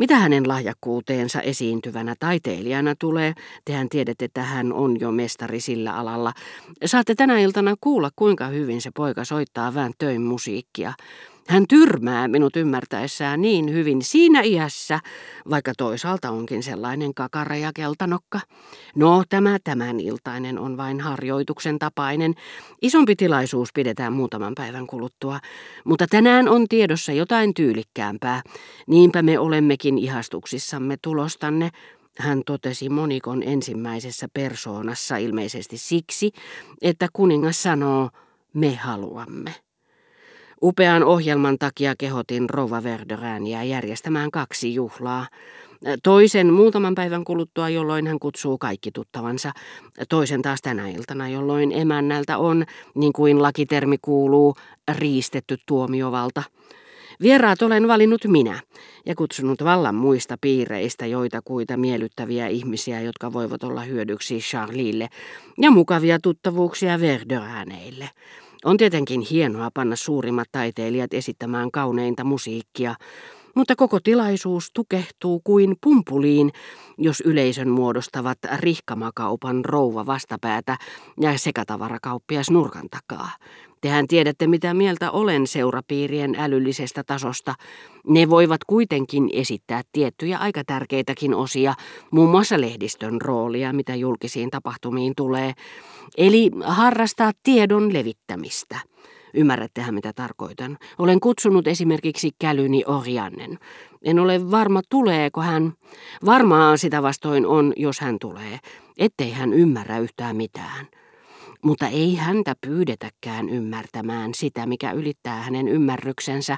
Mitä hänen lahjakkuuteensa esiintyvänä taiteilijana tulee, tehän tiedätte, että hän on jo mestari sillä alalla. Saatte tänä iltana kuulla, kuinka hyvin se poika soittaa vähän töin musiikkia. Hän tyrmää minut ymmärtäessään niin hyvin siinä iässä, vaikka toisaalta onkin sellainen kakara ja keltanokka. No, tämä tämän iltainen on vain harjoituksen tapainen. Isompi tilaisuus pidetään muutaman päivän kuluttua, mutta tänään on tiedossa jotain tyylikkäämpää. Niinpä me olemmekin ihastuksissamme tulostanne, hän totesi monikon ensimmäisessä persoonassa ilmeisesti siksi, että kuningas sanoo, me haluamme. Upean ohjelman takia kehotin Rova Verderääniä järjestämään kaksi juhlaa. Toisen muutaman päivän kuluttua, jolloin hän kutsuu kaikki tuttavansa. Toisen taas tänä iltana, jolloin emännältä on, niin kuin lakitermi kuuluu, riistetty tuomiovalta. Vieraat olen valinnut minä ja kutsunut vallan muista piireistä joita kuita miellyttäviä ihmisiä, jotka voivat olla hyödyksi Charlille ja mukavia tuttavuuksia Verderääneille. On tietenkin hienoa panna suurimmat taiteilijat esittämään kauneinta musiikkia, mutta koko tilaisuus tukehtuu kuin pumpuliin, jos yleisön muodostavat rihkamakaupan rouva vastapäätä ja sekatavarakauppias nurkan takaa. Tehän tiedätte, mitä mieltä olen seurapiirien älyllisestä tasosta. Ne voivat kuitenkin esittää tiettyjä aika tärkeitäkin osia, muun muassa lehdistön roolia, mitä julkisiin tapahtumiin tulee, eli harrastaa tiedon levittämistä. Ymmärrättehän mitä tarkoitan. Olen kutsunut esimerkiksi kälyni Oriannen. En ole varma tuleeko hän. Varmaa sitä vastoin on, jos hän tulee. Ettei hän ymmärrä yhtään mitään. Mutta ei häntä pyydetäkään ymmärtämään sitä, mikä ylittää hänen ymmärryksensä,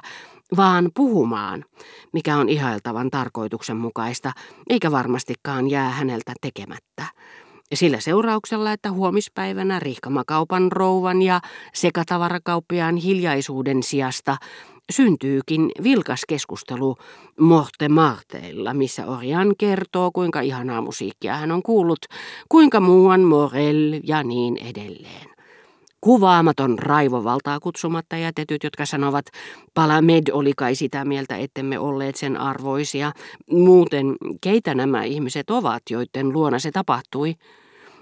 vaan puhumaan, mikä on ihailtavan tarkoituksenmukaista, eikä varmastikaan jää häneltä tekemättä. Sillä seurauksella, että huomispäivänä rihkamakaupan rouvan ja sekatavarakauppiaan hiljaisuuden sijasta syntyykin vilkas keskustelu Morte Marteilla, missä Orian kertoo, kuinka ihanaa musiikkia hän on kuullut, kuinka muuan Morel ja niin edelleen. Kuvaamaton raivovaltaa kutsumatta jätetyt, jotka sanovat, Palamed oli kai sitä mieltä, ettemme olleet sen arvoisia. Muuten, keitä nämä ihmiset ovat, joiden luona se tapahtui?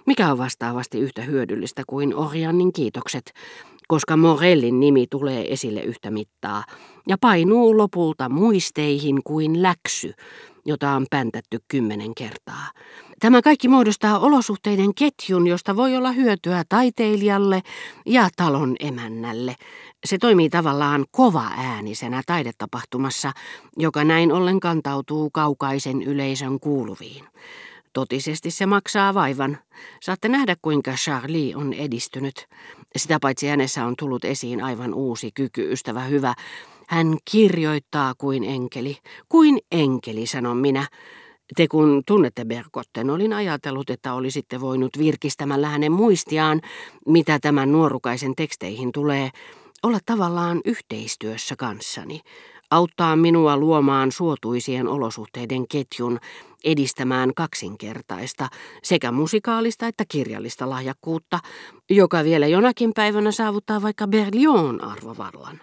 Mikä on vastaavasti yhtä hyödyllistä kuin Oriannin kiitokset, koska Morellin nimi tulee esille yhtä mittaa ja painuu lopulta muisteihin kuin läksy, jota on päntätty kymmenen kertaa. Tämä kaikki muodostaa olosuhteiden ketjun, josta voi olla hyötyä taiteilijalle ja talon emännälle. Se toimii tavallaan kova äänisenä taidetapahtumassa, joka näin ollen kantautuu kaukaisen yleisön kuuluviin. Totisesti se maksaa vaivan. Saatte nähdä, kuinka Charlie on edistynyt. Sitä paitsi hänessä on tullut esiin aivan uusi kyky, ystävä hyvä. Hän kirjoittaa kuin enkeli. Kuin enkeli, sanon minä. Te kun tunnette Berkotten, olin ajatellut, että olisitte voinut virkistämällä hänen muistiaan, mitä tämän nuorukaisen teksteihin tulee, olla tavallaan yhteistyössä kanssani auttaa minua luomaan suotuisien olosuhteiden ketjun, edistämään kaksinkertaista sekä musikaalista että kirjallista lahjakkuutta, joka vielä jonakin päivänä saavuttaa vaikka Berlion arvovallan.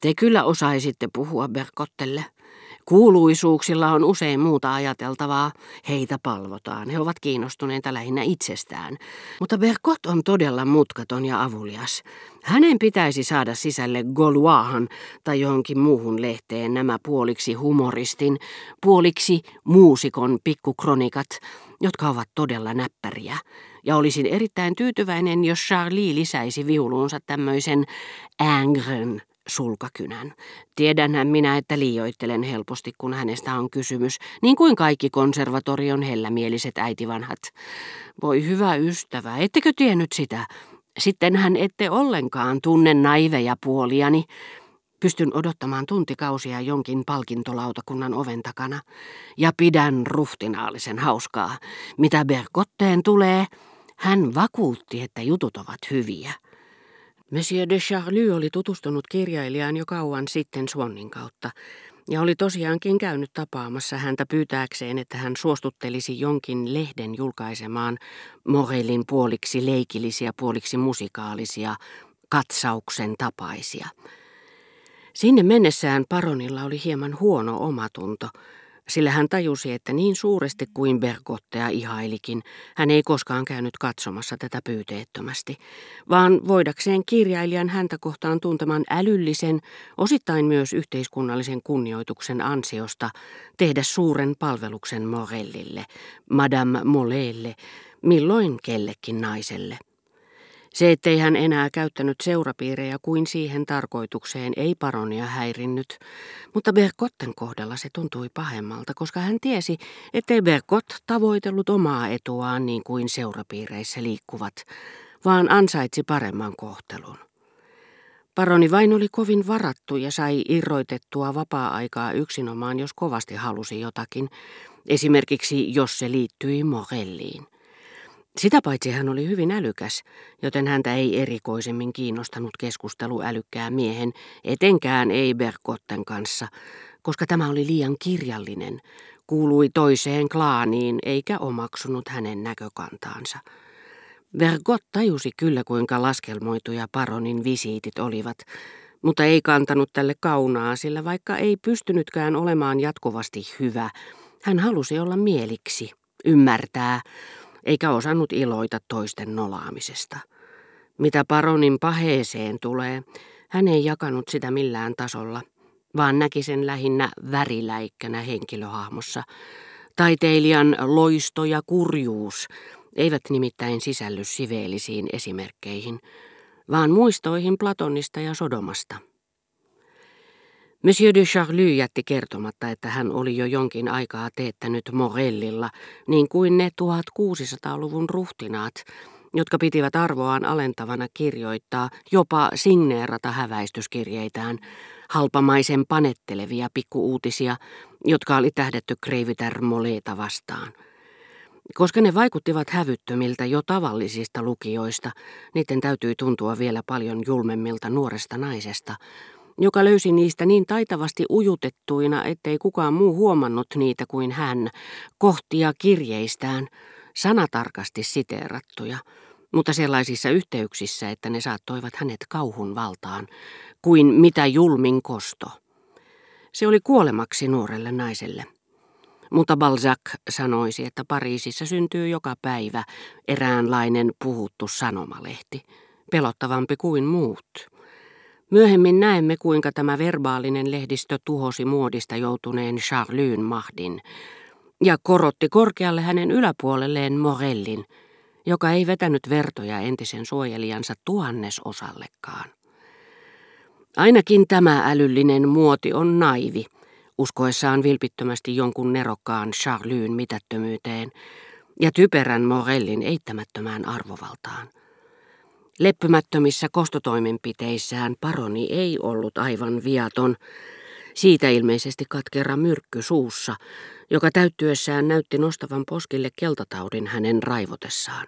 Te kyllä osaisitte puhua Berkottelle. Kuuluisuuksilla on usein muuta ajateltavaa. Heitä palvotaan. He ovat kiinnostuneita lähinnä itsestään. Mutta Berkot on todella mutkaton ja avulias. Hänen pitäisi saada sisälle Gauloihan tai johonkin muuhun lehteen nämä puoliksi humoristin, puoliksi muusikon pikkukronikat, jotka ovat todella näppäriä. Ja olisin erittäin tyytyväinen, jos Charlie lisäisi viuluunsa tämmöisen ängren sulkakynän. Tiedänhän minä, että liioittelen helposti, kun hänestä on kysymys, niin kuin kaikki konservatorion hellämieliset äitivanhat. Voi hyvä ystävä, ettekö tiennyt sitä? Sitten hän ette ollenkaan tunne naiveja puoliani. Pystyn odottamaan tuntikausia jonkin palkintolautakunnan oven takana. Ja pidän ruhtinaallisen hauskaa. Mitä Berkotteen tulee, hän vakuutti, että jutut ovat hyviä. Monsieur de Charlie oli tutustunut kirjailijaan jo kauan sitten Swannin kautta, ja oli tosiaankin käynyt tapaamassa häntä pyytääkseen, että hän suostuttelisi jonkin lehden julkaisemaan Morellin puoliksi leikillisiä, puoliksi musikaalisia, katsauksen tapaisia. Sinne mennessään paronilla oli hieman huono omatunto, sillä hän tajusi, että niin suuresti kuin Bergottea ihailikin, hän ei koskaan käynyt katsomassa tätä pyyteettömästi, vaan voidakseen kirjailijan häntä kohtaan tunteman älyllisen, osittain myös yhteiskunnallisen kunnioituksen ansiosta tehdä suuren palveluksen Morellille, Madame Molelle, milloin kellekin naiselle. Se, ettei hän enää käyttänyt seurapiirejä kuin siihen tarkoitukseen, ei paronia häirinnyt, mutta Berkotten kohdalla se tuntui pahemmalta, koska hän tiesi, ettei Berkot tavoitellut omaa etuaan niin kuin seurapiireissä liikkuvat, vaan ansaitsi paremman kohtelun. Paroni vain oli kovin varattu ja sai irroitettua vapaa-aikaa yksinomaan, jos kovasti halusi jotakin, esimerkiksi jos se liittyi Morelliin. Sitä paitsi hän oli hyvin älykäs, joten häntä ei erikoisemmin kiinnostanut keskustelu älykkään miehen, etenkään ei Berkotten kanssa, koska tämä oli liian kirjallinen, kuului toiseen klaaniin eikä omaksunut hänen näkökantaansa. Vergot tajusi kyllä kuinka laskelmoituja paronin visiitit olivat, mutta ei kantanut tälle kaunaa, sillä vaikka ei pystynytkään olemaan jatkuvasti hyvä, hän halusi olla mieliksi, ymmärtää, eikä osannut iloita toisten nolaamisesta. Mitä paronin paheeseen tulee, hän ei jakanut sitä millään tasolla, vaan näki sen lähinnä väriläikkänä henkilöhahmossa. Taiteilijan loisto ja kurjuus eivät nimittäin sisälly siveellisiin esimerkkeihin, vaan muistoihin Platonista ja Sodomasta. Monsieur de Charlie jätti kertomatta, että hän oli jo jonkin aikaa teettänyt Morellilla, niin kuin ne 1600-luvun ruhtinaat, jotka pitivät arvoaan alentavana kirjoittaa, jopa signeerata häväistyskirjeitään, halpamaisen panettelevia pikkuuutisia, jotka oli tähdetty Kreiviter Moleeta vastaan. Koska ne vaikuttivat hävyttömiltä jo tavallisista lukijoista, niiden täytyi tuntua vielä paljon julmemmilta nuoresta naisesta, joka löysi niistä niin taitavasti ujutettuina, ettei kukaan muu huomannut niitä kuin hän, kohtia kirjeistään, sanatarkasti siteerattuja, mutta sellaisissa yhteyksissä, että ne saattoivat hänet kauhun valtaan, kuin mitä julmin kosto. Se oli kuolemaksi nuorelle naiselle. Mutta Balzac sanoisi, että Pariisissa syntyy joka päivä eräänlainen puhuttu sanomalehti, pelottavampi kuin muut. Myöhemmin näemme, kuinka tämä verbaalinen lehdistö tuhosi muodista joutuneen Charlyn mahdin ja korotti korkealle hänen yläpuolelleen Morellin, joka ei vetänyt vertoja entisen suojelijansa tuhannesosallekaan. Ainakin tämä älyllinen muoti on naivi, uskoessaan vilpittömästi jonkun nerokkaan Charlyn mitättömyyteen ja typerän Morellin eittämättömään arvovaltaan. Leppymättömissä kostotoimenpiteissään paroni ei ollut aivan viaton, siitä ilmeisesti katkera myrkky suussa, joka täyttyessään näytti nostavan poskille keltataudin hänen raivotessaan.